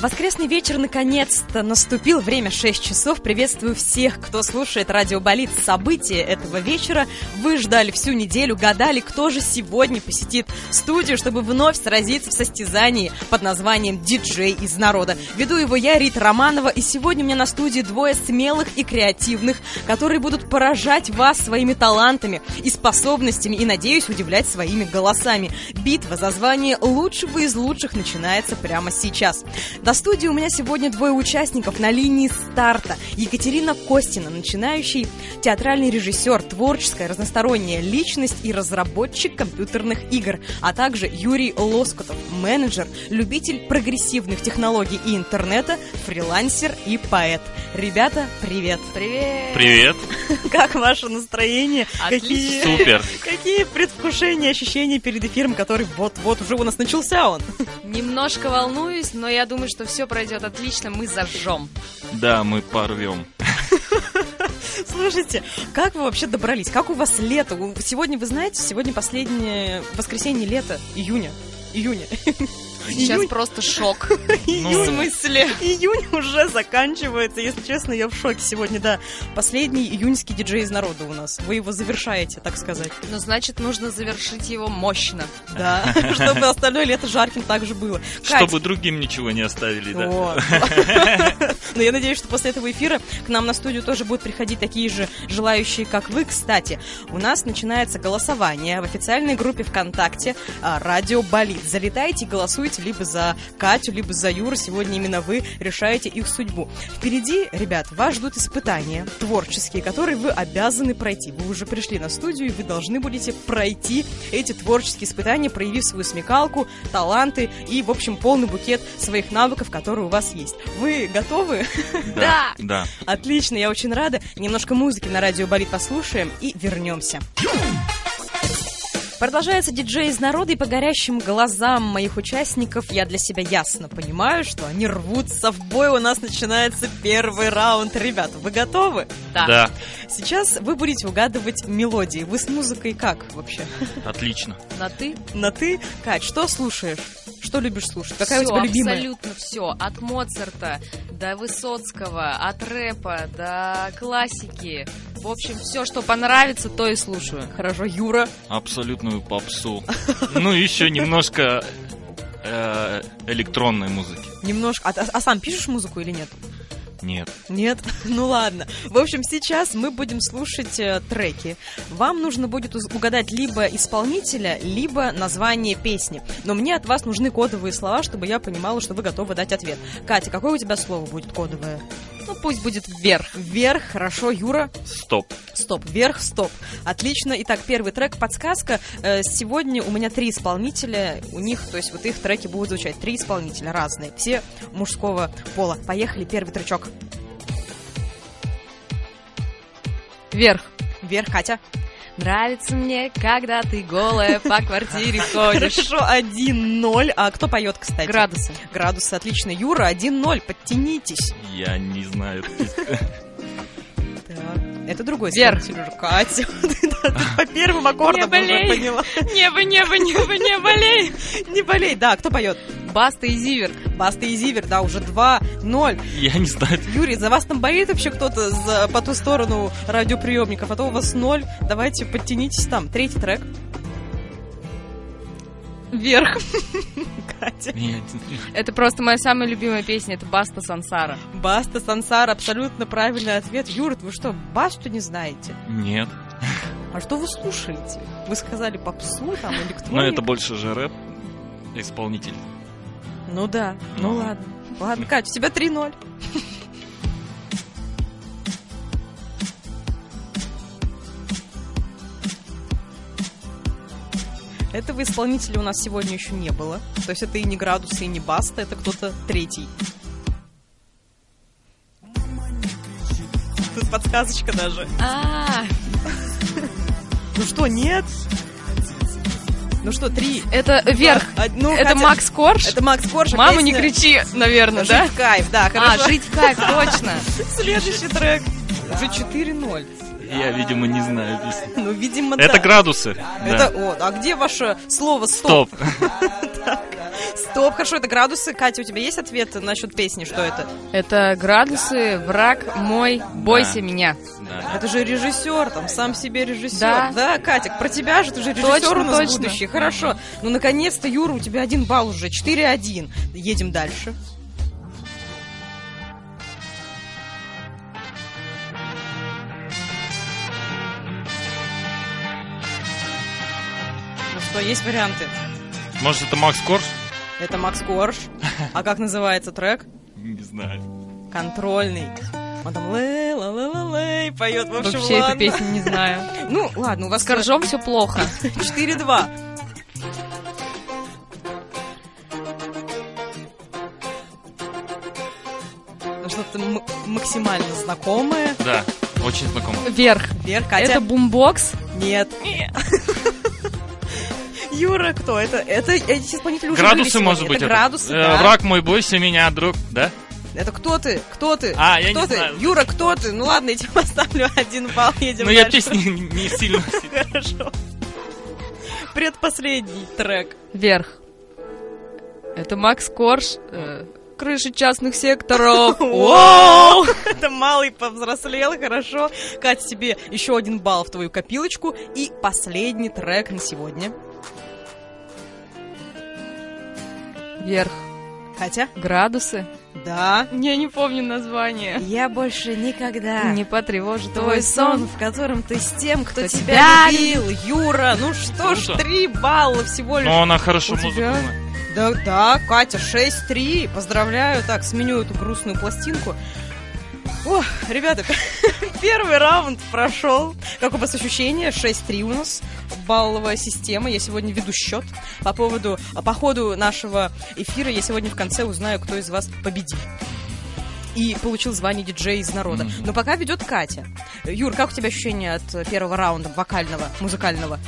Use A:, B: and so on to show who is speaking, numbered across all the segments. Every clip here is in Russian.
A: Воскресный вечер наконец-то наступил. Время 6 часов. Приветствую всех, кто слушает радио Болит. События этого вечера вы ждали всю неделю, гадали, кто же сегодня посетит студию, чтобы вновь сразиться в состязании под названием «Диджей из народа». Веду его я, Рита Романова, и сегодня у меня на студии двое смелых и креативных, которые будут поражать вас своими талантами и способностями и, надеюсь, удивлять своими голосами. Битва за звание лучшего из лучших начинается прямо сейчас. До студии у меня сегодня двое участников на линии старта. Екатерина Костина, начинающий театральный режиссер, творческая разносторонняя личность и разработчик компьютерных игр, а также Юрий Лоскутов, менеджер, любитель прогрессивных технологий и интернета, фрилансер и поэт. Ребята, привет!
B: Привет!
C: Привет!
A: Как ваше настроение?
B: Отлично.
C: Супер!
A: Какие предвкушения, ощущения перед эфиром, который вот-вот уже у нас начался он?
B: Немножко волнуюсь, но я думаю, что все пройдет отлично, мы зажжем.
C: Да, мы порвем.
A: Слушайте, как вы вообще добрались? Как у вас лето? Сегодня, вы знаете, сегодня последнее воскресенье лета, июня. Июня.
B: Сейчас
A: Июнь.
B: просто шок.
C: Ну,
B: В смысле?
A: Июнь уже заканчивается, если честно, я в шоке сегодня, да. Последний июньский диджей из народа у нас. Вы его завершаете, так сказать.
B: Ну, значит, нужно завершить его мощно.
A: Да, чтобы остальное лето жарким также было.
C: Чтобы другим ничего не оставили, да.
A: Но я надеюсь, что после этого эфира к нам на студию тоже будут приходить такие же желающие, как вы. Кстати, у нас начинается голосование в официальной группе ВКонтакте а, «Радио Болит». Залетайте и голосуйте либо за Катю, либо за Юру. Сегодня именно вы решаете их судьбу. Впереди, ребят, вас ждут испытания творческие, которые вы обязаны пройти. Вы уже пришли на студию, и вы должны будете пройти эти творческие испытания, проявив свою смекалку, таланты и, в общем, полный букет своих навыков, которые у вас есть. Вы готовы?
B: Да.
C: Да.
A: Отлично, я очень рада. Немножко музыки на радио Болит послушаем и вернемся. Продолжается диджей из народа, и по горящим глазам моих участников я для себя ясно понимаю, что они рвутся в бой. У нас начинается первый раунд. Ребята, вы готовы?
B: Да.
C: Да,
A: Сейчас вы будете угадывать мелодии. Вы с музыкой как вообще?
C: отлично.
B: На ты?
A: На ты? Кать, что слушаешь? Что любишь слушать? Какая
B: Всё,
A: у тебя любимая?
B: абсолютно все. От Моцарта до Высоцкого, от рэпа до классики. В общем, все, что понравится, то и слушаю.
A: Хорошо, Юра.
C: Абсолютную попсу. Ну, еще немножко э, электронной музыки.
A: Немножко. А, а сам пишешь музыку или нет?
C: Нет.
A: Нет? Ну ладно. В общем, сейчас мы будем слушать э, треки. Вам нужно будет угадать либо исполнителя, либо название песни. Но мне от вас нужны кодовые слова, чтобы я понимала, что вы готовы дать ответ. Катя, какое у тебя слово будет кодовое?
B: Ну, пусть будет вверх.
A: Вверх, хорошо, Юра.
C: Стоп.
A: Стоп, вверх, стоп. Отлично. Итак, первый трек, подсказка. Э, Сегодня у меня три исполнителя. У них, то есть вот их треки будут звучать. Три исполнителя разные. Все мужского пола. Поехали, первый тречок.
B: Вверх.
A: Вверх, Катя.
B: Нравится мне, когда ты голая по квартире ходишь.
A: Хорошо, 1-0. А кто поет, кстати?
B: Градусы.
A: Градусы, отлично. Юра, 1-0. Подтянитесь.
C: Я не знаю.
A: Это другой
B: Вверх.
A: уже. Катя. Ты по первым аккордам
B: Не
A: уже
B: болей.
A: поняла.
B: Небо, небо, небо, не болей.
A: Не болей. Да, кто поет?
B: Баста и Зивер.
A: Баста и Зивер, да, уже 2-0.
C: Я не знаю.
A: Юрий, за вас там болеет вообще кто-то по ту сторону радиоприемников, а то у вас ноль. Давайте подтянитесь там. Третий трек.
B: Вверх.
A: Катя.
C: Я не-
B: Это просто моя самая любимая песня, это Баста Сансара.
A: Баста, Сансар, абсолютно правильный ответ. Юра, вы что, Басту не знаете?
C: Нет.
A: А что вы слушаете? Вы сказали попсу, там, электронику.
C: Но это больше же рэп исполнитель.
A: Ну да, ну
C: Ну.
A: ладно. Ладно, Катя, у тебя 3-0. Этого исполнителя у нас сегодня еще не было. То есть это и не градусы, и не баста, это кто-то третий. Тут подсказочка даже.
B: А,
A: Ну что, нет? Ну что, три.
B: это вверх.
A: А, ну,
B: Это
A: Катя,
B: Макс Корж?
A: Это Макс Корж. а
B: Мама, не
A: песня
B: кричи, наверное,
A: «Жить
B: да?
A: в кайф, да,
B: А,
A: хорошо.
B: жить в кайф, точно.
A: Следующий трек. Уже 4-0.
C: Я, видимо, не знаю песню.
A: Ну, видимо,
C: Это
A: да.
C: градусы.
A: Это,
C: Да.
A: о, а где ваше слово стоп?
C: Стоп.
A: Стоп. Хорошо, это градусы. Катя, у тебя есть ответ насчет песни, что это?
B: Это градусы, враг мой, бойся
C: Да.
B: меня.
C: Да.
A: Это же режиссер, там, сам себе режиссер.
B: Да.
A: Да, Катя, про тебя же, ты же режиссер
B: Точно,
A: у нас
B: точно.
A: будущий. Хорошо. Ну, наконец-то, Юра, у тебя один балл уже, 4-1. Едем дальше. Есть варианты?
C: Может, это Макс Корж?
A: Это Макс Корж. А как называется трек?
C: Не знаю.
A: Контрольный. Он там лэй ла ла ла лэй поет, в общем,
B: Вообще эту песню не знаю.
A: Ну, ладно, у вас
B: С Коржом все плохо.
A: 4-2. Ну, Что-то м- максимально знакомое.
C: Да, очень знакомо.
B: Вверх.
A: Вверх, Катя.
B: Это бумбокс.
A: Нет. Юра, кто это? Это эти исполнители уже были
C: Градусы,
A: сегодня.
C: может быть,
A: Это
C: это.
A: градусы,
C: Э,
A: да.
C: Враг мой, бойся меня, друг, да?
A: Это кто ты? Кто ты?
C: А, я
A: кто
C: не
A: ты?
C: знаю.
A: Юра, кто ты? Ну ладно, я тебе поставлю один балл, едем
C: Ну, я песни не сильно...
A: Хорошо. Предпоследний трек.
B: Вверх. Это Макс Корж. э, Крыши частных секторов.
A: Это малый повзрослел, хорошо. Катя, тебе еще один балл в твою копилочку. И последний трек на сегодня.
B: Вверх.
A: Катя?
B: Градусы.
A: Да.
B: Я не помню название.
A: Я больше никогда
B: Не потревожит
A: Твой сон, в котором ты с тем, кто,
B: Кто
A: тебя
B: тебя
A: любил, Юра. Ну что ж, три балла всего лишь.
C: Но она хорошо
B: У
C: музыку
B: тебя?
C: знает.
A: Да, да, Катя, 6-3. Поздравляю. Так, сменю эту грустную пластинку. О, ребята, первый раунд прошел. Как у вас ощущения? 6-3 у нас. Балловая система. Я сегодня веду счет. По поводу, по ходу нашего эфира я сегодня в конце узнаю, кто из вас победил. И получил звание диджея из народа. Но пока ведет Катя. Юр, как у тебя ощущения от первого раунда вокального, музыкального?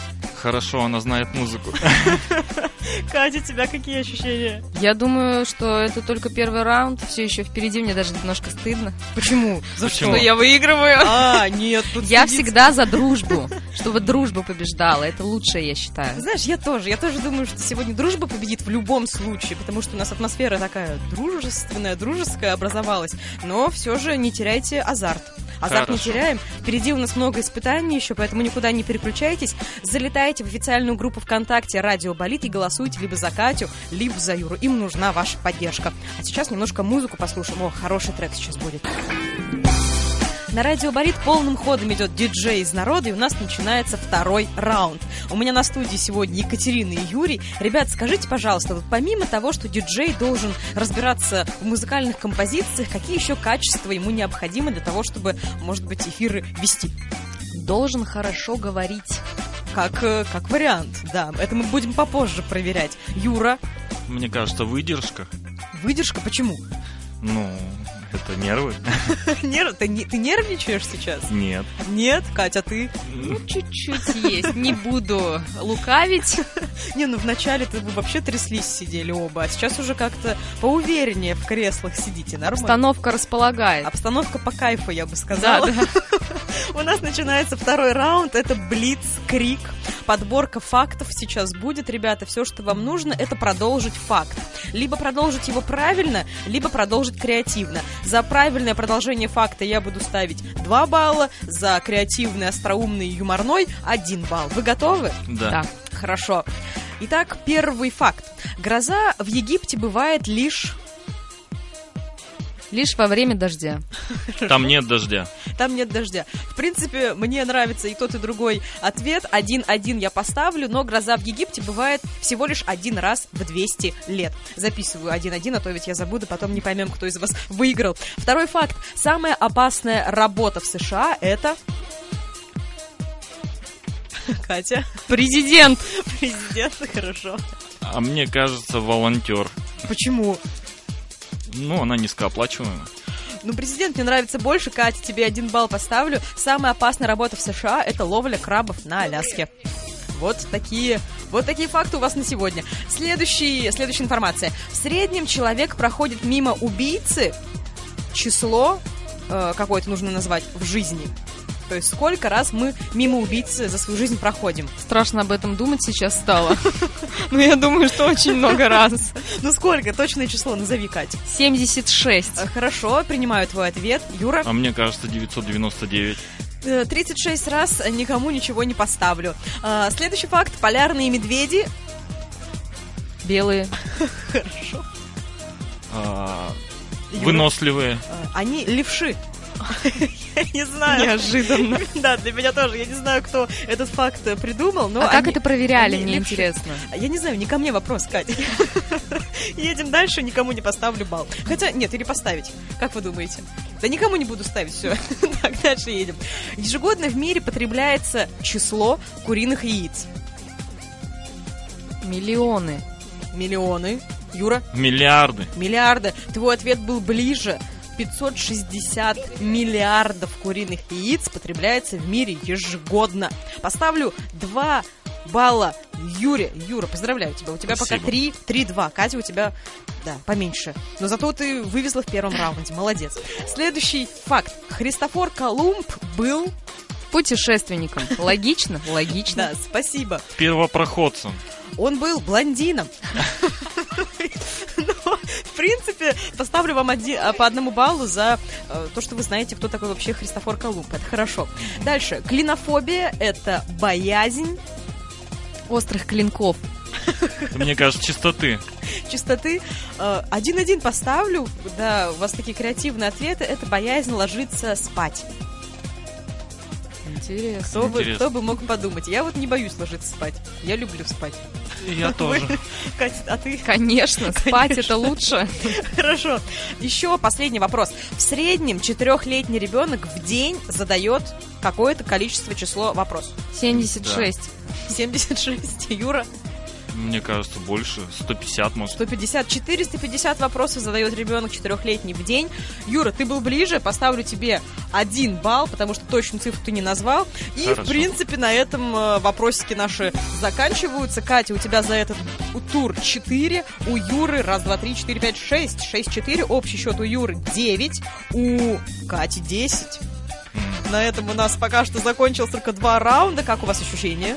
C: Хорошо, она знает музыку.
A: Катя, у тебя какие ощущения?
B: Я думаю, что это только первый раунд. Все еще впереди, мне даже немножко стыдно.
A: Почему? За
C: Почему?
A: что?
B: я выигрываю.
A: А, нет, тут
B: Я
A: стыдиться.
B: всегда за дружбу. Чтобы дружба побеждала. Это лучшее, я считаю.
A: Знаешь, я тоже. Я тоже думаю, что сегодня дружба победит в любом случае, потому что у нас атмосфера такая дружественная, дружеская образовалась. Но все же не теряйте азарт. Азарт не
C: Хорошо.
A: теряем. Впереди у нас много испытаний еще, поэтому никуда не переключайтесь. Залетайте в официальную группу ВКонтакте «Радио Болит» и голосуйте либо за Катю, либо за Юру. Им нужна ваша поддержка. А сейчас немножко музыку послушаем. О, хороший трек сейчас будет. На радио Болит полным ходом идет диджей из народа, и у нас начинается второй раунд. У меня на студии сегодня Екатерина и Юрий. Ребят, скажите, пожалуйста, вот помимо того, что диджей должен разбираться в музыкальных композициях, какие еще качества ему необходимы для того, чтобы, может быть, эфиры вести?
B: Должен хорошо говорить.
A: Как, э, как вариант, да. Это мы будем попозже проверять. Юра,
C: Мне кажется, выдержка.
A: выдержка, почему?
C: Ну, это нервы.
A: Нерв- Ты, ты нервничаешь сейчас?
C: Нет.
A: Нет, Катя, ты?
B: Ну, чуть-чуть есть. Не буду лукавить.
A: Не, ну вначале ты вы вообще тряслись, сидели оба, а сейчас уже как-то поувереннее в креслах сидите, нормально.
B: Обстановка располагает.
A: Обстановка по кайфу, я бы
B: Да,
A: сказала.
B: да.
A: У нас начинается второй раунд, это Блиц Крик. Подборка фактов сейчас будет, ребята. Все, что вам нужно, это продолжить факт. Либо продолжить его правильно, либо продолжить креативно. За правильное продолжение факта я буду ставить 2 балла, за креативный, остроумный и юморной 1 балл. Вы готовы?
C: Да.
B: Да.
A: Хорошо. Итак, первый факт. Гроза в Египте бывает лишь...
B: Лишь во время дождя.
C: Там нет дождя.
A: Там нет дождя. В принципе, мне нравится и тот, и другой ответ. Один-один я поставлю, но гроза в Египте бывает всего лишь один раз в 200 лет. Записываю один-один, а то ведь я забуду, потом не поймем, кто из вас выиграл. Второй факт. Самая опасная работа в США — это... Катя.
B: Президент.
A: Президент, хорошо.
C: А мне кажется, волонтер.
A: Почему?
C: Ну, она низкооплачиваемая.
A: Ну, президент мне нравится больше. Катя, тебе один балл поставлю. Самая опасная работа в США — это ловля крабов на Аляске. Вот такие, вот такие факты у вас на сегодня. Следующий, следующая информация. В среднем человек проходит мимо убийцы число, э, какое-то нужно назвать, в жизни. То есть сколько раз мы мимо убийцы за свою жизнь проходим?
B: Страшно об этом думать сейчас стало. Ну, я думаю, что очень много раз.
A: Ну сколько? Точное число назови, Катя.
B: 76.
A: Э, Хорошо, принимаю твой ответ. Юра?
C: А мне кажется 999.
A: Э, 36 раз никому ничего не поставлю. А, Следующий факт. Полярные медведи.
B: Белые.
A: Хорошо.
C: А? Выносливые.
A: Они левши. Я не знаю.
B: Неожиданно.
A: Да, для меня тоже. Я не знаю, кто этот факт придумал, но
B: А как
A: они-
B: это проверяли,
A: они
B: мне интересно.
A: Я не знаю, не ко мне вопрос, Катя. Едем дальше, никому не поставлю балл. Хотя, нет, или поставить. Как вы думаете? Да никому не буду ставить, все. Так, дальше едем. Ежегодно в мире потребляется число куриных яиц.
B: Миллионы.
A: Миллионы. Юра?
C: Миллиарды.
A: Миллиарды. Твой ответ был ближе. 560 миллиардов куриных яиц потребляется в мире ежегодно. Поставлю 2 балла Юре. Юра, поздравляю тебя. У тебя пока
C: Спасибо.
A: 3, 3-2. Катя, у тебя, да, поменьше. Но зато ты вывезла в первом раунде. Молодец. Следующий факт. Христофор Колумб был...
B: Путешественником. Логично? Логично.
A: Да, спасибо.
C: Первопроходцем.
A: Он был блондином. Принципе, поставлю вам один- а, по одному баллу за э, то, что вы знаете, кто такой вообще Христофор Колумб. Это хорошо. Дальше. Клинофобия – это боязнь
B: Острых клинков.
C: Мне кажется, чистоты.
A: чистоты. Э, Один-один поставлю. Да, у вас такие креативные ответы. Это боязнь ложиться спать.
B: Интересно.
A: Кто бы,
C: Интересно.
A: кто бы мог подумать. Я вот не боюсь ложиться спать. Я люблю спать.
C: Я тоже.
A: Катя, а ты?
B: Конечно, спать это лучше.
A: Хорошо. Еще последний вопрос. В среднем четырехлетний ребенок в день задает какое-то количество число вопросов.
B: 76.
A: 76. Юра,
C: Мне кажется, больше. 150, может.
A: 150. 450 вопросов задает ребенок четырехлетний в день. Юра, ты был ближе. Поставлю тебе один балл, потому что точную цифру ты не назвал. И, в
C: Хорошо.
A: принципе, на этом э, вопросики наши заканчиваются. Катя, у тебя за этот тур 4. У Юры раз, два, три, четыре, пять, шесть. Шесть, четыре. Общий счет у Юры 9. У Кати 10. На этом у нас пока что закончилось только два раунда. Как у вас ощущения?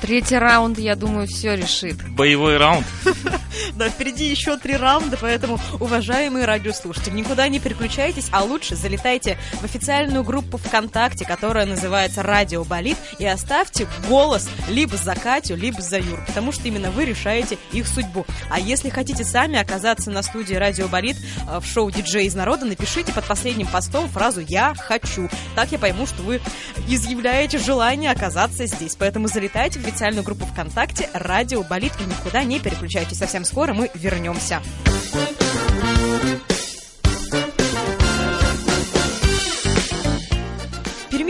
B: Третий раунд, я думаю, все решит.
C: Боевой раунд.
A: Да, впереди еще три раунда, поэтому, уважаемые радиослушатели, никуда не переключайтесь, а лучше залетайте в официальную группу ВКонтакте, которая называется «Радио Болит», и оставьте голос либо за Катю, либо за Юру, потому что именно вы решаете их судьбу. А если хотите сами оказаться на студии «Радио Болит» э, в шоу «Диджей из народа», напишите под последним постом фразу «Я хочу». Так я пойму, что вы изъявляете желание оказаться здесь. Поэтому залетайте в официальную группу ВКонтакте «Радио Болит» и никуда не переключайтесь. Совсем скоро мы вернемся.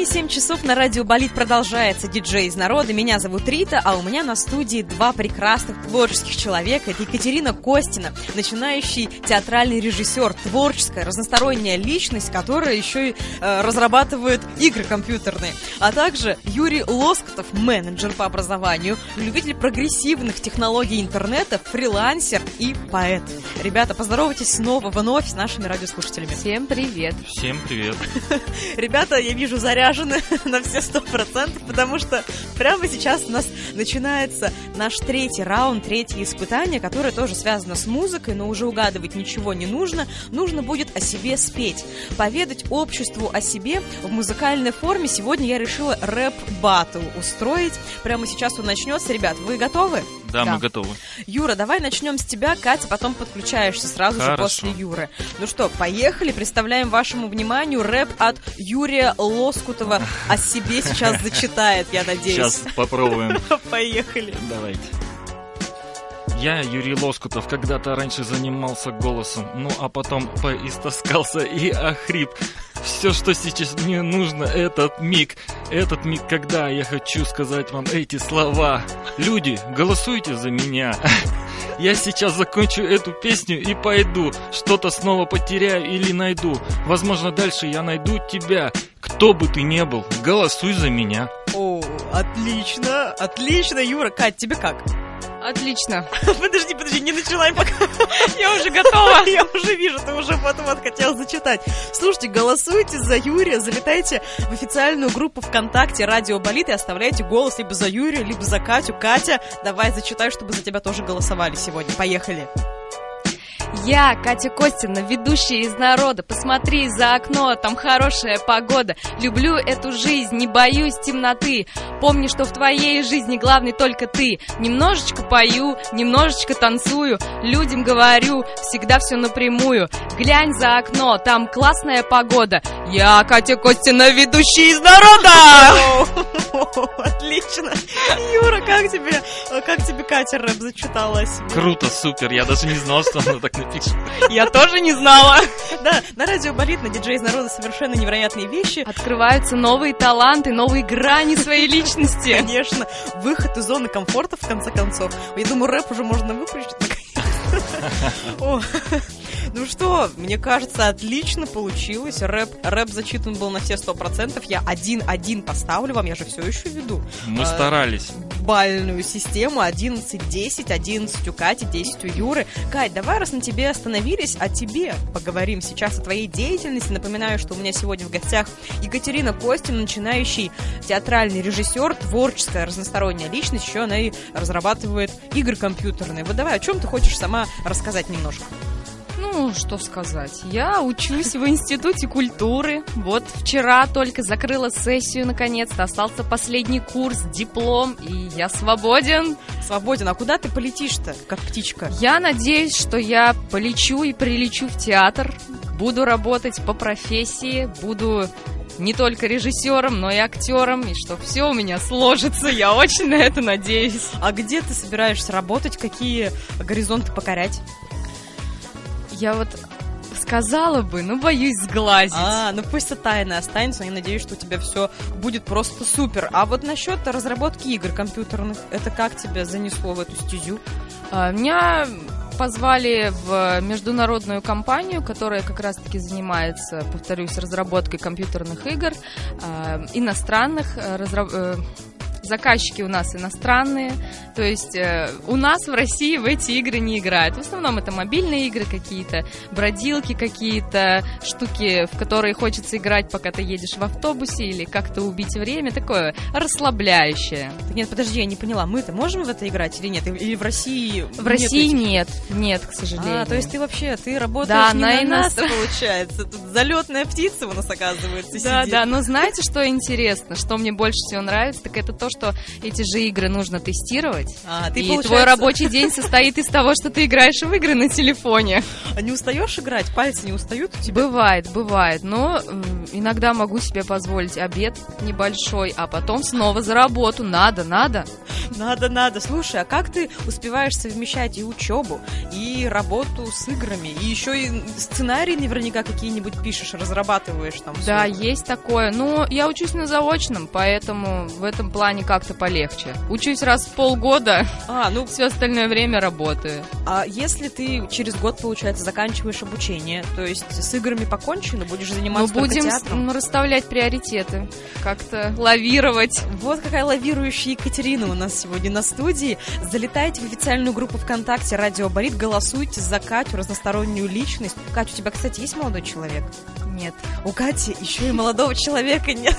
A: Перми 7 часов на радио Болит продолжается диджей из народа. Меня зовут Рита, а у меня на студии два прекрасных творческих человека. Это Екатерина Костина, начинающий театральный режиссер, творческая, разносторонняя личность, которая еще и э, разрабатывает игры компьютерные. А также Юрий Лоскотов, менеджер по образованию, любитель прогрессивных технологий интернета, фрилансер и поэт. Ребята, поздоровайтесь снова вновь с нашими радиослушателями.
B: Всем привет.
C: Всем привет.
A: Ребята, я вижу, заряжены на все сто процентов, потому что прямо сейчас у нас начинается наш третий раунд, третье испытание, которое тоже связано с музыкой, но уже угадывать ничего не нужно. Нужно будет о себе спеть, поведать обществу о себе в музыкальной форме. Сегодня я решила рэп-баттл устроить. Прямо сейчас он начнется. Ребят, вы готовы?
C: Да,
B: Да.
C: мы готовы.
A: Юра, давай начнем с тебя, Катя, потом подключаешься сразу же
C: Хорошо.
A: после Юры. Ну что, поехали, представляем вашему вниманию рэп от Юрия Лоскутова. О себе сейчас зачитает, я надеюсь.
C: Сейчас попробуем.
A: Поехали.
C: Давайте. Я, Юрий Лоскутов, когда-то раньше занимался голосом, ну а потом поистоскался и охрип. Все, что сейчас мне нужно, этот миг. Этот миг, когда я хочу сказать вам эти слова. Люди, голосуйте за меня. Я сейчас закончу эту песню и пойду. Что-то снова потеряю или найду. Возможно, дальше я найду тебя. Кто бы ты ни был, голосуй за меня.
A: О, отлично, отлично, Юра. Кать, тебе как?
B: Отлично.
A: Подожди, подожди, не начинай пока.
B: Я уже готова.
A: Я уже вижу, ты уже вот-вот хотел зачитать. Слушайте, голосуйте за Юрия, залетайте в официальную группу ВКонтакте «Радио Болит» и оставляйте голос либо за Юрия, либо за Катю. Катя, давай зачитай, чтобы за тебя тоже голосовали сегодня. Поехали.
B: Я, Катя Костина, ведущая из народа. Посмотри за окно, там хорошая погода. Люблю эту жизнь, не боюсь темноты. Помни, что в твоей жизни главный только ты. Немножечко пою, немножечко танцую. Людям говорю, всегда все напрямую. Глянь за окно, там классная погода. Я, Катя Костина, ведущая из народа!
A: Отлично. Юра, как тебе, как тебе Катя рэп зачитала о себе?
C: Круто, супер. Я даже не знал, что она так
B: Я тоже не знала.
A: Да, на радио болит, на диджей из народа совершенно невероятные вещи.
B: Открываются новые таланты, новые грани своей личности.
A: Конечно, выход из зоны комфорта, в конце концов. Я думаю, рэп уже можно выключить. Ну что, мне кажется, отлично получилось. Рэп, рэп зачитан был на все сто процентов. Я один-один поставлю вам, я же все еще веду.
C: Мы
A: А,
C: старались.
A: бальную систему 11-10, 11 у Кати, 10 у Юры. Кать, давай, раз на тебе остановились, о тебе поговорим сейчас, о твоей деятельности. Напоминаю, что у меня сегодня в гостях Екатерина Костина, начинающий театральный режиссер, творческая разносторонняя личность, еще она и разрабатывает игры компьютерные. Вот давай, о чем ты хочешь сама рассказать немножко?
B: Ну, что сказать. Я учусь в Институте культуры. Вот вчера только закрыла сессию наконец-то. Остался последний курс, диплом, и я свободен.
A: Свободен, а куда ты полетишь-то, как птичка?
B: Я надеюсь, что я полечу и прилечу в театр. Буду работать по профессии, буду не только режиссером, но и актером, и что все у меня сложится. Я очень на это надеюсь.
A: А где ты собираешься работать? Какие горизонты покорять?
B: Я вот сказала бы, но боюсь сглазить.
A: А, ну пусть это тайна останется, я надеюсь, что у тебя все будет просто супер. А вот насчет разработки игр компьютерных, это как тебя занесло в эту стезю?
B: А, Меня позвали в международную компанию, которая как раз-таки занимается, повторюсь, разработкой компьютерных игр, а, иностранных э, разра- э, Заказчики у нас иностранные, то есть э, у нас в России в эти игры не играют. В основном это мобильные игры какие-то, бродилки какие-то, штуки, в которые хочется играть, пока ты едешь в автобусе или как-то убить время, такое расслабляющее.
A: Так нет, подожди, я не поняла, мы-то можем в это играть или нет? Или в России
B: В
A: нет
B: России
A: этих-
B: нет, нет, к сожалению.
A: А, то есть ты вообще, ты работаешь
B: Да,
A: не
B: на
A: на, нас,
B: иностран-
A: получается. Тут залетная птица у нас, оказывается,
B: Да,
A: сидит.
B: да, но знаете, что интересно, что мне больше всего нравится, так это то, что эти же игры нужно тестировать.
A: А, ты,
B: и
A: получается,
B: твой рабочий день состоит из того, что ты играешь в игры на телефоне.
A: А не устаешь играть? Пальцы не устают у тебя?
B: Бывает, бывает, но иногда могу себе позволить обед небольшой, а потом снова за работу. Надо, надо.
A: Надо, надо. Слушай, а как ты успеваешь совмещать и учебу, и работу с играми, и еще и сценарии наверняка какие-нибудь пишешь, разрабатываешь там?
B: Да, есть такое. Но я учусь на заочном, поэтому в этом плане как-то полегче. Учусь раз в полгода,
A: А, ну,
B: все остальное время работаю.
A: а если ты через год, получается, заканчиваешь обучение, то есть с играми покончено, будешь заниматься только
B: будем
A: театром?
B: расставлять приоритеты, как-то лавировать.
A: Вот какая лавирующая Екатерина у нас сегодня на студии. Залетайте в официальную группу ВКонтакте «Радио Болит», голосуйте за Катю, разностороннюю личность. Катя, у тебя, кстати, есть молодой человек?
B: Нет.
A: У Кати еще и молодого человека нет.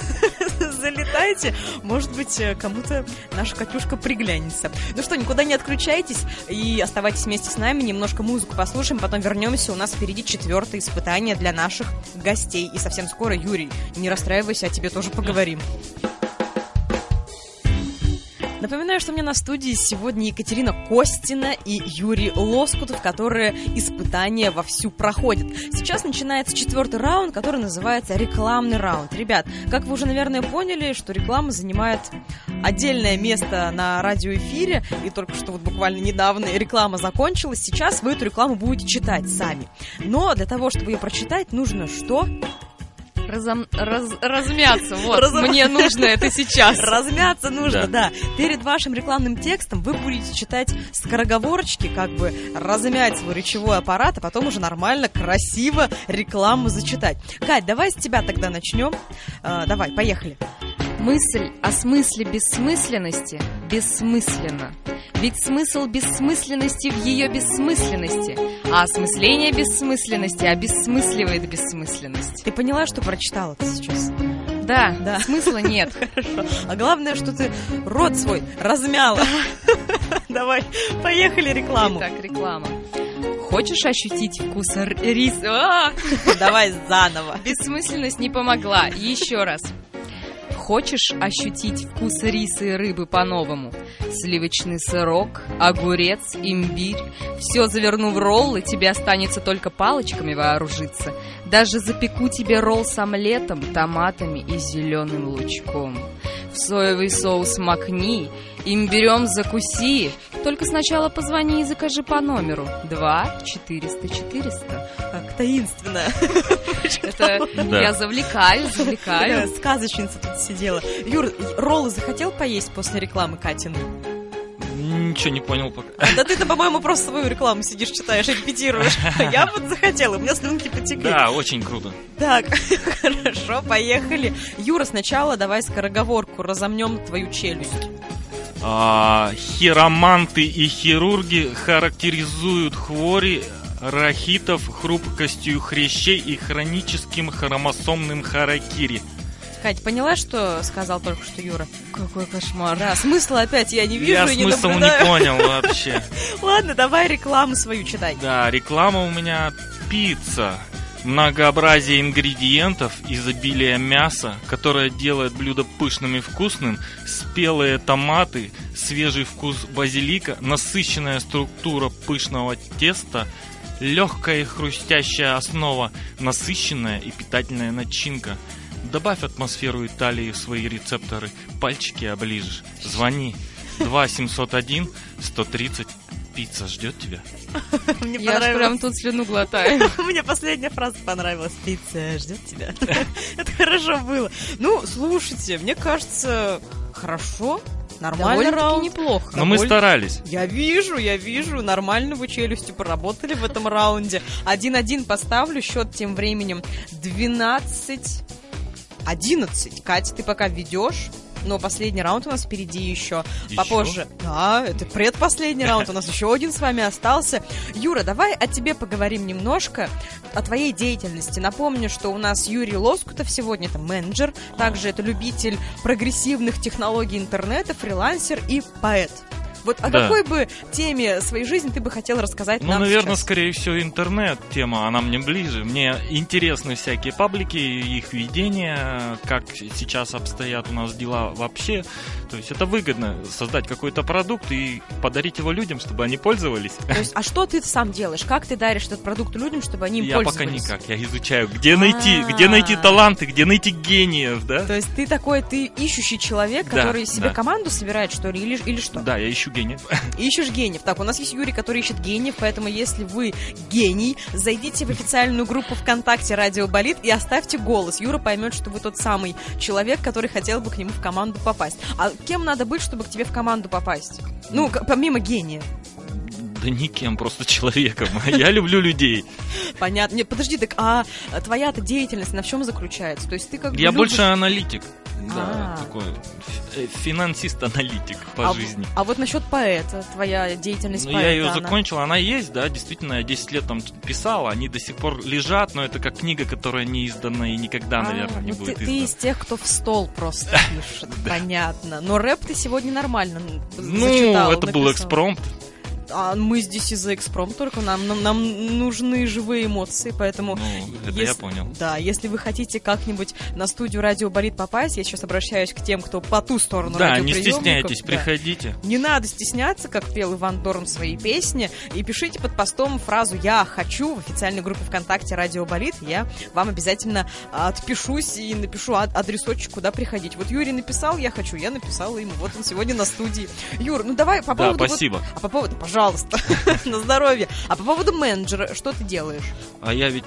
A: Залетайте. Может быть, э, кому-то наша Катюшка приглянется. Ну что, никуда не отключайтесь и оставайтесь вместе с нами. Немножко музыку послушаем, потом вернемся. У нас впереди четвертое испытание для наших гостей. И совсем скоро, Юрий, не расстраивайся, о тебе тоже поговорим. Напоминаю, что у меня на студии сегодня Екатерина Костина и Юрий Лоскутов, которые испытания вовсю проходят. Сейчас начинается четвертый раунд, который называется рекламный раунд. Ребят, как вы уже, наверное, поняли, что реклама занимает отдельное место на радиоэфире, и только что вот буквально недавно реклама закончилась. Сейчас вы эту рекламу будете читать сами. Но для того, чтобы ее прочитать, нужно что?
B: Разом- раз- размяться, вот,
A: Разом-
B: мне нужно это сейчас.
A: Размяться нужно,
C: Да.
A: да. Перед вашим рекламным текстом вы будете читать скороговорочки, как бы размять свой речевой аппарат, а потом уже нормально, красиво рекламу зачитать. Кать, давай с тебя тогда начнем. А, давай, поехали.
B: Мысль о смысле бессмысленности бессмысленно. Ведь смысл бессмысленности в ее бессмысленности, а осмысление бессмысленности обессмысливает бессмысленность.
A: Ты поняла, что прочитала ты сейчас?
B: Да,
A: Да.
B: смысла нет.
A: Хорошо. А главное, что ты рот свой размяла. Давай, поехали рекламу.
B: Итак, реклама. Хочешь ощутить вкус риса?
A: Давай заново.
B: Бессмысленность не помогла. Еще раз. Хочешь ощутить вкус риса и рыбы по-новому? Сливочный сырок, огурец, имбирь. Все заверну в ролл, и тебе останется только палочками вооружиться. Даже запеку тебе ролл с омлетом, томатами и зеленым лучком. В соевый соус макни, имбирем закуси. Только сначала позвони и закажи по номеру 2 400 400.
A: Как таинственно.
B: Это
C: Да.
B: я завлекаю, завлекаю.
A: сказочница тут сидела. Юр, роллы захотел поесть после рекламы Катины?
C: Ничего не понял пока.
A: Да ты-то, по-моему, просто свою рекламу сидишь, читаешь, репетируешь. Я вот захотела, у меня слюнки потекли.
C: Да, очень круто.
A: Так, хорошо, поехали. Юра, сначала давай скороговорку, разомнем твою челюсть.
C: А, хироманты и хирурги характеризуют хвори рахитов хрупкостью хрящей и хроническим хромосомным харакири.
A: Кать, поняла, что сказал только что Юра?
B: Какой кошмар.
A: Да, смысла опять я не вижу
C: Я
A: и не
C: смысл не понял вообще.
A: Ладно, давай рекламу свою читай.
C: Да, реклама у меня пицца. Многообразие ингредиентов, изобилие мяса, которое делает блюдо пышным и вкусным, спелые томаты, свежий вкус базилика, насыщенная структура пышного теста, легкая и хрустящая основа, насыщенная и питательная начинка. Добавь атмосферу Италии в свои рецепторы, пальчики оближешь. Звони 2 701 130 Пицца ждет тебя.
A: Мне
B: Я аж прям
A: понравилось.
B: тут слюну глотаю.
A: Мне последняя фраза понравилась. Пицца ждет тебя. Это хорошо было. Ну, слушайте, мне кажется, хорошо. Нормально раунд.
B: неплохо.
C: Но мы
A: Довольно-
C: старались.
A: Я вижу, я вижу, нормально вы челюстью поработали в этом раунде. 1-1 поставлю, счет тем временем 12... 11. Катя, ты пока ведешь, но последний раунд у нас впереди еще.
C: Еще?
A: Попозже. Да, это предпоследний раунд, у нас еще один с вами остался. Юра, давай о тебе поговорим немножко, о твоей деятельности. Напомню, что у нас Юрий Лоскутов сегодня это менеджер, также это любитель прогрессивных технологий интернета, фрилансер и поэт. Вот о
C: Да.
A: какой бы теме своей жизни ты бы хотел рассказать
C: Ну,
A: нам
C: наверное,
A: сейчас?
C: скорее всего, интернет тема, она мне ближе. Мне интересны всякие паблики, их ведение, как сейчас обстоят у нас дела вообще. То есть это выгодно создать какой-то продукт и подарить его людям, чтобы они пользовались.
A: То есть, а что ты сам делаешь? Как ты даришь этот продукт людям, чтобы они им
C: Я пока
A: пользовались?
C: никак, я изучаю, где найти, где найти таланты, где найти гениев, да?
A: То есть ты такой, ты ищущий человек,
C: Да,
A: который себе
C: да.
A: команду собирает, что ли, или, или что?
C: Да, я ищу гениев.
A: Ищешь гениев. Так, у нас есть Юрий, который ищет гениев, поэтому если вы гений, зайдите в официальную группу ВКонтакте «Радио Болит» и оставьте голос. Юра поймет, что вы тот самый человек, который хотел бы к нему в команду попасть. А кем надо быть, чтобы к тебе в команду попасть? Ну, помимо гения.
C: Да никем, просто человеком. Я люблю людей.
A: Понятно. Не, подожди, так а твоя-то деятельность на чем заключается? То есть ты как бы
C: Я
A: любишь-
C: больше аналитик. Да, такой ф- э, финансист-аналитик по
A: а,
C: жизни.
A: А вот насчет поэта, твоя деятельность
C: Ну,
A: поэта,
C: я ее
A: она-
C: закончил, она есть, да, действительно, я 10 лет там писал, они до сих пор лежат, но это как книга, которая не издана и никогда,
A: А,
C: наверное, не
A: ну ты,
C: будет
A: ты
C: издана.
A: из тех, кто в стол просто пишет, понятно. Но рэп ты сегодня нормально
C: Ну, это был экспромт.
A: А мы здесь из-за экспромт только, нам, нам, нам нужны живые эмоции, поэтому...
C: Ну, это
A: если-
C: я понял.
A: Да, если вы хотите как-нибудь на студию Радио Болит попасть, я сейчас обращаюсь к тем, кто по ту сторону
C: Да, не стесняйтесь,
A: Да.
C: приходите.
A: Не надо стесняться, как пел Иван Дорн в своей песне, и пишите под постом фразу «Я хочу» в официальной группе ВКонтакте «Радио Болит». Я вам обязательно отпишусь и напишу ад- адресочек, куда приходить. Вот Юрий написал «Я хочу», я написала ему. Вот он сегодня на студии. Юр, ну давай по
C: Да,
A: поводу... вот-
C: спасибо.
A: а по поводу, пожалуйста, на здоровье. А по поводу менеджера, что ты делаешь?
C: А я ведь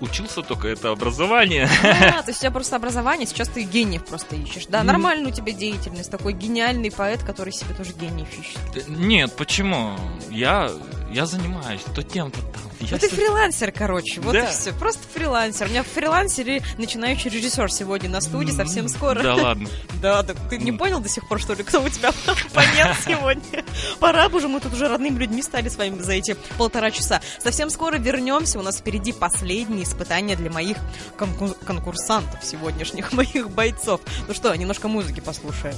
C: учился только это образование.
A: А, то есть у тебя просто образование, сейчас ты гениев просто ищешь. Да, нормально у тебя деятельность, такой гениальный поэт, который себе тоже гениев ищет.
C: Нет, почему? Я, я занимаюсь то тем, то там. Я
A: Ну ты фрилансер, короче, вот
C: Да.
A: и все. Просто фрилансер. У меня фрилансер начинающий режиссер сегодня на студии совсем скоро.
C: Да ладно.
A: Да, так ты не понял до сих пор, что ли, кто у тебя оппонент сегодня? Пора бы уже, мы тут уже родными людьми стали с вами за эти полтора часа. Совсем скоро вернемся, у нас впереди последние испытания для моих конку- конкурсантов сегодняшних, моих бойцов. Ну что, немножко музыки послушаем.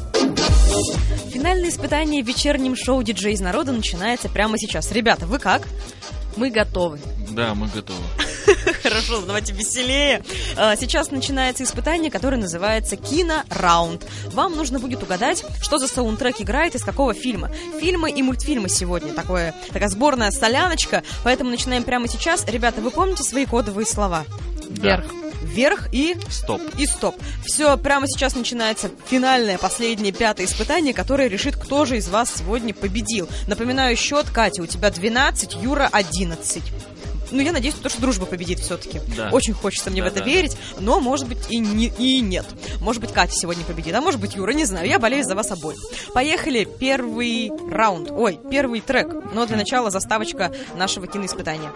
A: Финальное испытание в вечернем шоу «Диджей из народа» начинается прямо сейчас. Ребята, вы как?
B: Мы готовы.
C: Да, мы готовы.
A: Хорошо, давайте веселее. А, Сейчас начинается испытание, которое называется «Кинораунд». Вам нужно будет угадать, что за саундтрек играет из какого фильма. Фильмы и мультфильмы сегодня. Такое, такая сборная соляночка. Поэтому начинаем прямо сейчас. Ребята, вы помните свои кодовые слова?
C: Да.
B: Вверх.
A: И
C: Стоп.
A: и стоп. Все, прямо сейчас начинается финальное, последнее, пятое испытание, которое решит, кто же из вас сегодня победил. Напоминаю счет, Катя, у тебя 12, Юра 11. Ну, я надеюсь, что дружба победит все-таки.
C: Да.
A: Очень хочется мне в
C: Да,
A: это
C: да.
A: верить, но, может быть, и, не, и нет. Может быть, Катя сегодня победит, а может быть, Юра, не знаю. Я болею за вас обоих. Поехали, первый раунд. Ой, первый трек. Но для начала заставочка нашего киноиспытания.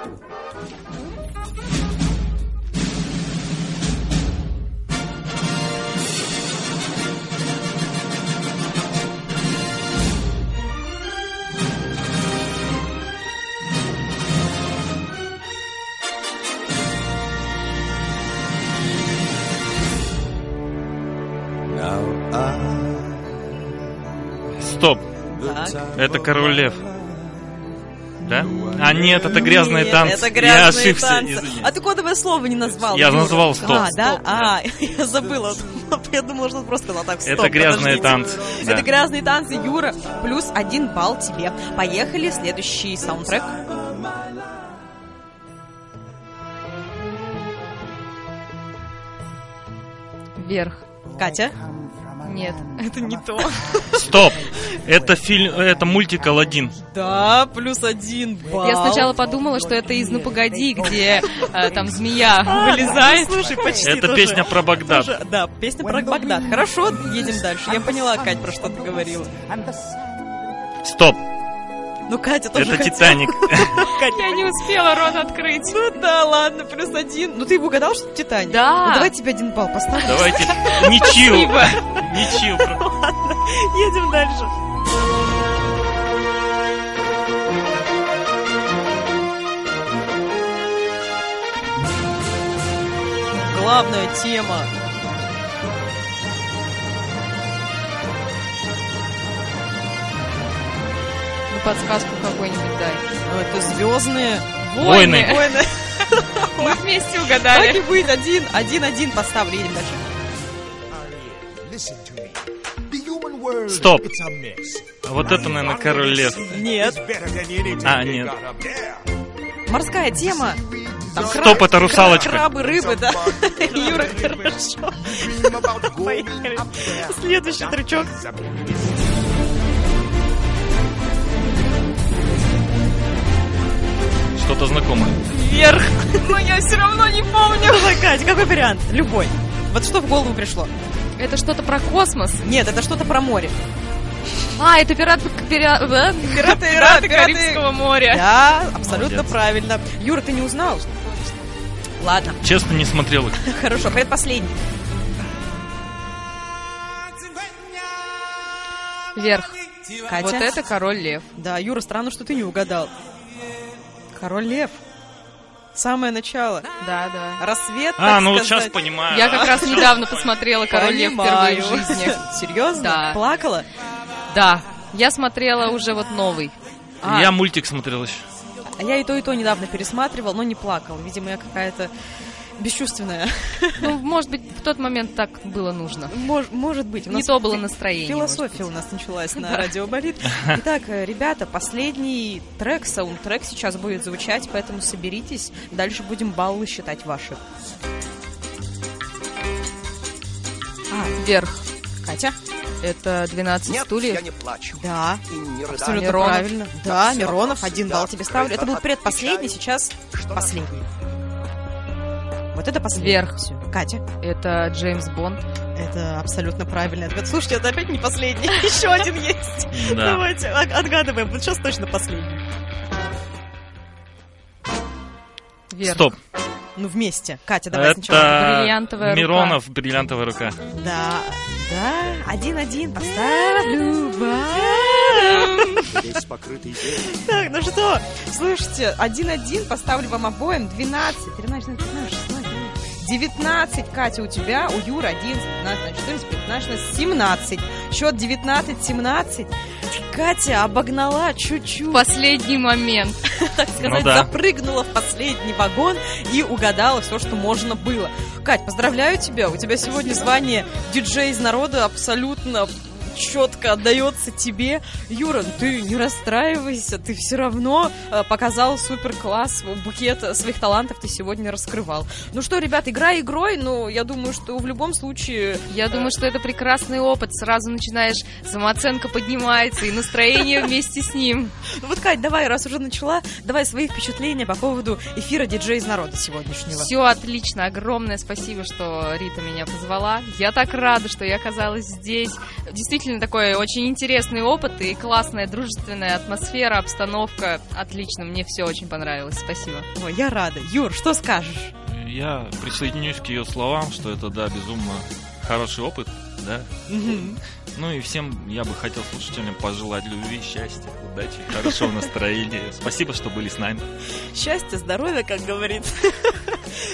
C: Стоп.
A: Так.
C: Это король лев. Да? А нет, это грязные
A: Нет,
C: танцы.
A: Это грязные
C: Я ошибся,
A: танцы.
C: извини.
A: А ты кодовое слово не назвал.
C: Я
A: Юра.
C: назвал стоп.
A: А, да?
B: Стоп,
A: А, я забыла. Я думала, что просто на так стоп.
C: Это грязные
A: подождите.
C: танцы. да.
A: Это грязные танцы, Юра. Плюс один балл тебе. Поехали, следующий саундтрек.
B: Вверх.
A: Катя.
B: Нет.
A: Это не то.
C: Стоп. Это фильм, это мультик Алладин.
A: Да, плюс один балл.
B: Я сначала подумала, что это из «Ну погоди», где э, там змея
A: А,
B: вылезает.
A: ну, слушай, почти
C: Это
A: тоже.
C: песня про Багдад.
A: Тоже, да, песня про Багдад. Хорошо, едем дальше. Я поняла, Кать, про что ты говорила.
C: Стоп.
A: Ну, Катя тоже
C: Это
A: хотела.
C: Титаник.
A: Катя,
B: Я не успела рот открыть.
A: Ну да, ладно, плюс один. Ну ты его угадал, что Титаник?
B: Да.
A: Ну, давай тебе один балл поставим.
C: Давайте. Ничью. Ничью.
A: Едем дальше. Главная тема.
B: Ну, подсказку какой-нибудь дай.
A: Ну, это звездные
C: Войны.
A: войны.
B: Мы вместе
A: Так
B: угадали.
A: и быть, один, один, один поставлю. Едем дальше.
C: Стоп. А Вот это, наверное, король.
A: Нет.
D: Anything
C: А, нет.
D: up there.
A: Морская тема. Там
C: Стоп, это русалочка.
A: Крабы, рыбы, да. Юра, хорошо. Поехали. Следующий трючок.
C: Что-то знакомое.
A: Вверх. Но я все равно не помню. Кать, какой вариант? Любой. Вот что в голову пришло?
B: Это что-то про космос.
A: Нет, это что-то про море.
B: А, это э,
A: Пираты,
B: Пираты
A: пираты.
B: Карибского моря.
A: Да, абсолютно
C: Молодец.
A: правильно. Юра, ты не узнал? Ладно,
C: Честно, не смотрел их.
A: хорошо, предпоследний.
B: Вверх.
A: Катя?
B: Вот это король лев.
A: Да, Юра, странно, что ты не угадал. Король Лев. Самое начало.
B: Да, да.
A: Рассвет,
C: А, ну вот
A: сказать.
C: сейчас понимаю.
B: Я как раз недавно посмотрела «Король лев» впервые в жизни.
A: Серьезно?
B: Да.
A: Плакала?
B: Да. Я смотрела уже вот новый.
A: А.
C: Я мультик смотрел еще.
A: А я и то, и то недавно пересматривал, но не плакал. Видимо, я какая-то бесчувственная.
B: Ну, может быть, в тот момент так было нужно.
A: Мож- может быть. У
B: Не
A: нас
B: то было настроение.
A: Философия у нас началась на радио Болит. Итак, э, ребята, последний трек, саундтрек сейчас будет звучать, поэтому соберитесь. Дальше будем баллы считать ваши. А,
B: Вверх.
A: Катя?
B: Это 12
E: Нет,
B: стульев.
E: я не плачу.
A: Да,
E: И не
A: абсолютно
B: Миронов.
A: правильно. Да, Миронов, один балл тебе ставлю. Это был предпоследний, сейчас
E: что
A: последний. Вот это последний.
B: Вверх.
A: Всё. Катя?
B: Это Джеймс Бонд.
A: Это абсолютно правильный ответ. Слушайте, это опять не последний. Еще один есть.
C: Да.
A: Давайте, от- отгадываем. Вот сейчас точно последний.
B: Вверх.
C: Стоп.
A: Ну, вместе. Катя, давай сначала.
C: Это
B: Бриллиантовая рука.
C: Миронов, бриллиантовая рука.
A: Да, да, один-один, поставлю.
D: Весь покрытый.
A: Так, ну что, слушайте, один-один, поставлю вам обоим 12, 13, 15, 16, 19, Катя, у тебя, у Юры 11, 15, 14, 15, 16, 17. Счет 19-17. Катя обогнала чуть-чуть,
B: Последний момент.
A: так сказать,
C: Ну да.
A: запрыгнула в последний вагон и угадала все, что можно было. Кать, поздравляю тебя, у тебя сегодня звание диджей из народа абсолютно четко отдается тебе. Юра, ну ты не расстраивайся, ты все равно э, показал супер класс, букет своих талантов ты сегодня раскрывал. Ну что, ребят, игра игрой, но я думаю, что в любом случае
B: Я думаю, что это прекрасный опыт. Сразу начинаешь, самооценка поднимается, и настроение вместе с ним.
A: Ну вот, Кать, давай, раз уже начала, давай свои впечатления по поводу эфира диджей из народа сегодняшнего.
B: Все отлично. Огромное спасибо, что Рита меня позвала. Я так рада, что я оказалась здесь. Действительно такой очень интересный опыт и классная дружественная атмосфера, обстановка. Отлично, мне все очень понравилось. Спасибо.
A: Ой, я рада. Юр, что скажешь?
C: Я присоединюсь к ее словам, что это, да, безумно хороший опыт, да. Ну и всем я бы хотел слушателям пожелать любви, счастья, удачи, хорошего настроения. Спасибо, что были с нами.
A: Счастья, здоровья, как говорит.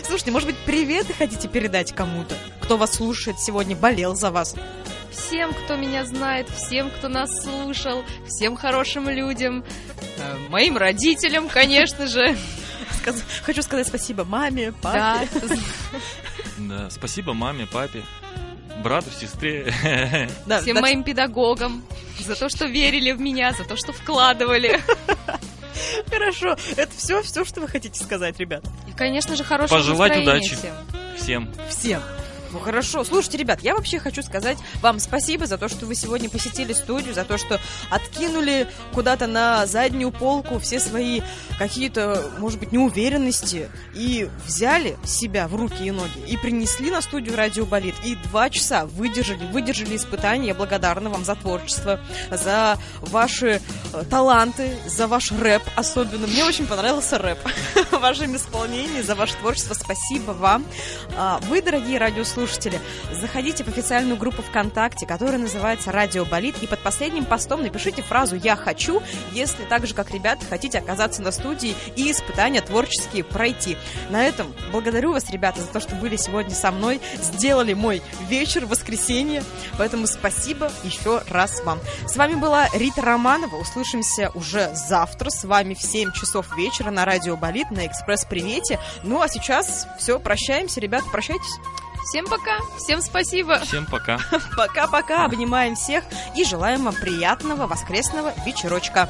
A: Слушайте, может быть, приветы хотите передать кому-то? Кто вас слушает сегодня, болел за вас?
B: Всем, кто меня знает, всем, кто нас слушал, всем хорошим людям, э, моим родителям, конечно же.
A: Хочу сказать спасибо маме,
B: Да,
A: папе.
C: Да, спасибо маме, папе, брату, сестре.
A: Да,
B: всем
A: да,
B: моим педагогам за то, что верили в меня, за то, что вкладывали.
A: Хорошо, это все, все, что вы хотите сказать, ребят.
B: И, конечно же, хорошего
C: Пожелать
B: настроения
C: удачи.
B: всем.
C: Всем.
A: Всем. Ну хорошо. Слушайте, ребят, я вообще хочу сказать вам спасибо за то, что вы сегодня посетили студию, за то, что откинули куда-то на заднюю полку все свои какие-то, может быть, неуверенности и взяли себя в руки и ноги и принесли на студию Радио Болит и два часа выдержали, выдержали испытания. Я благодарна вам за творчество, за ваши э, таланты, за ваш рэп особенно. Мне очень понравился рэп в вашем исполнении, за ваше творчество. Спасибо вам. А, Вы, дорогие радиослушатели, заходите в официальную группу ВКонтакте, которая называется «Радио Болит», и под последним постом напишите фразу «Я хочу», если так же, как ребята, хотите оказаться на студии и испытания творческие пройти. На этом благодарю вас, ребята, за то, что были сегодня со мной, сделали мой вечер, воскресенье, поэтому спасибо еще раз вам. С вами была Рита Романова, услышимся уже завтра, с вами в 7 часов вечера на Радио Болит, на Экспресс-привете. Ну, а сейчас все, прощаемся, ребята, прощайтесь.
B: Всем пока, всем спасибо.
C: Всем пока.
A: Пока-пока, обнимаем всех и желаем вам приятного воскресного вечерочка.